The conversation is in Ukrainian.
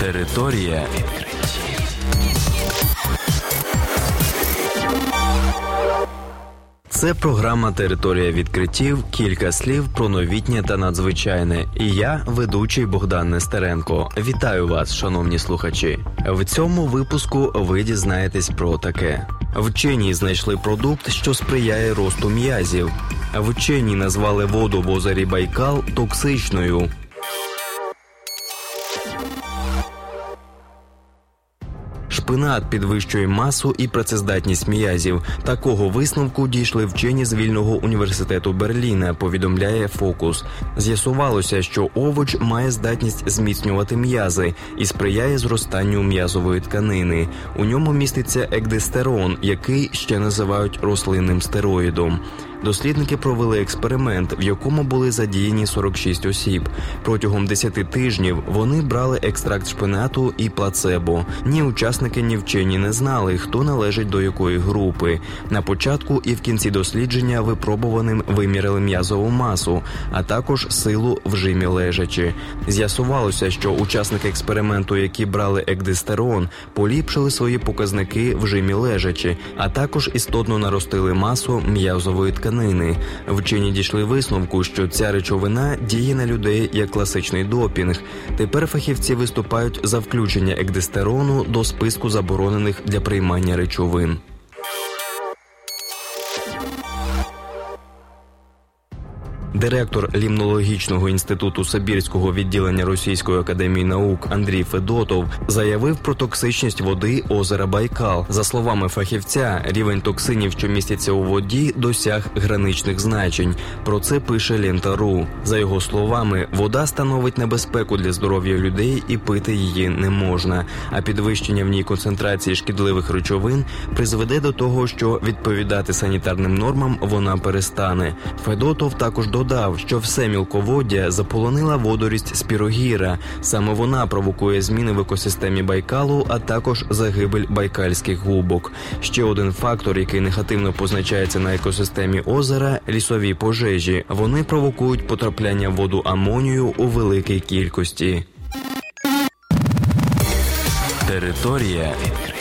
Територія відкриттів. Це програма Територія відкриттів. Кілька слів про новітнє та надзвичайне. І я, ведучий Богдан Нестеренко. Вітаю вас, шановні слухачі. В цьому випуску ви дізнаєтесь про таке: вчені знайшли продукт, що сприяє росту м'язів. Вчені назвали воду в озері Байкал токсичною. Шпинат підвищує масу і працездатність м'язів. Такого висновку дійшли вчені з вільного університету Берліна. Повідомляє Фокус. З'ясувалося, що овоч має здатність зміцнювати м'язи і сприяє зростанню м'язової тканини. У ньому міститься екдестерон, який ще називають рослинним стероїдом. Дослідники провели експеримент, в якому були задіяні 46 осіб. Протягом 10 тижнів вони брали екстракт шпинату і плацебо. Ні учасники, ні вчені не знали, хто належить до якої групи. На початку і в кінці дослідження випробуваним виміряли м'язову масу, а також силу в жимі лежачі. З'ясувалося, що учасники експерименту, які брали екдистерон, поліпшили свої показники в жимі лежачі, а також істотно наростили масу м'язової тканини тканини. Вчені дійшли висновку, що ця речовина діє на людей як класичний допінг. Тепер фахівці виступають за включення екдестерону до списку заборонених для приймання речовин. Директор лімнологічного інституту Сибірського відділення Російської академії наук Андрій Федотов заявив про токсичність води озера Байкал. За словами фахівця, рівень токсинів, що містяться у воді, досяг граничних значень. Про це пише Лента.ру. За його словами, вода становить небезпеку для здоров'я людей і пити її не можна. А підвищення в ній концентрації шкідливих речовин призведе до того, що відповідати санітарним нормам вона перестане. Федотов також до додав, що все мілководдя заполонила водорість спірогіра. Саме вона провокує зміни в екосистемі Байкалу, а також загибель байкальських губок. Ще один фактор, який негативно позначається на екосистемі озера лісові пожежі. Вони провокують потрапляння в воду амонію у великій кількості. Територія відкрита.